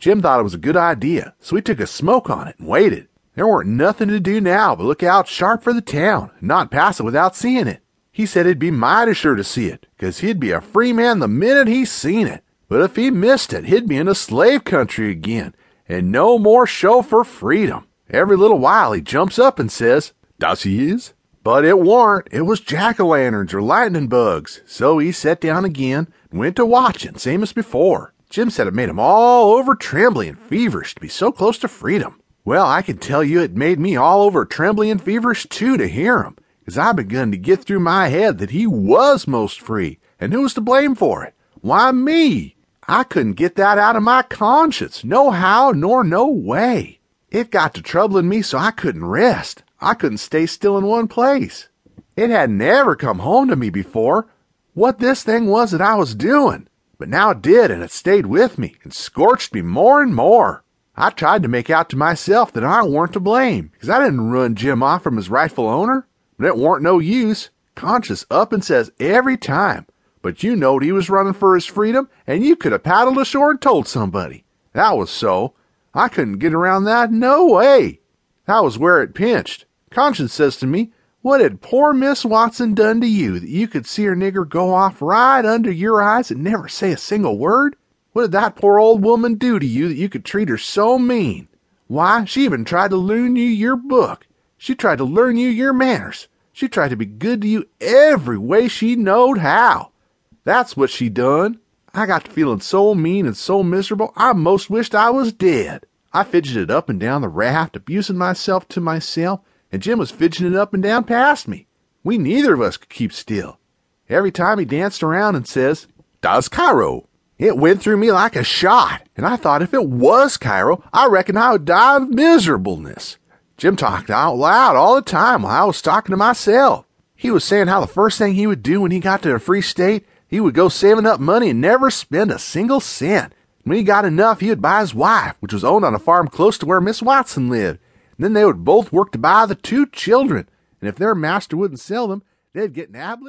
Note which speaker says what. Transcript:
Speaker 1: Jim thought it was a good idea, so he took a smoke on it and waited. There weren't nothing to do now but look out sharp for the town and not pass it without seeing it. He said he'd be mighty sure to see it, 'cause he'd be a free man the minute he seen it. But if he missed it, he'd be in a slave country again, and no more show for freedom. Every little while he jumps up and says, "Das he is?" But it warn't. It was jack-o'-lanterns or lightning bugs. So he set down again and went to watching, same as before. Jim said it made him all over trembly and feverish to be so close to freedom. Well, I can tell you it made me all over trembly and feverish too to hear him, 'cause I begun to get through my head that he was most free, and who was to blame for it? Why, me. I couldn't get that out of my conscience, no how nor no way. It got to troubling me so I couldn't rest. I couldn't stay still in one place. It had never come home to me before what this thing was that I was doing, but now it did, and it stayed with me and scorched me more and more. I tried to make out to myself that I weren't to blame, 'cause I didn't run Jim off from his rightful owner, but it warn't no use. Conscience up and says every time, but you knowed he was running for his freedom, and you could have paddled ashore and told somebody. That was so. I couldn't get around that no way. That was where it pinched. Conscience says to me, What had poor Miss Watson done to you that you could see her nigger go off right under your eyes and never say a single word? What did that poor old woman do to you that you could treat her so mean? Why, she even tried to learn you your book. She tried to learn you your manners. She tried to be good to you every way she knowed how. That's what she done. I got to feeling so mean and so miserable, I most wished I was dead. I fidgeted up and down the raft, abusing myself to myself, and Jim was fidgeting up and down past me. We neither of us could keep still. Every time he danced around and says, Das Cairo. It went through me like a shot, and I thought if it was Cairo, I reckon I would die of miserableness. Jim talked out loud all the time while I was talking to myself. He was saying how the first thing he would do when he got to a free state, he would go saving up money and never spend a single cent. When he got enough, he would buy his wife, which was owned on a farm close to where Miss Watson lived. Then they would both work to buy the two children. And if their master wouldn't sell them, they'd get nablished.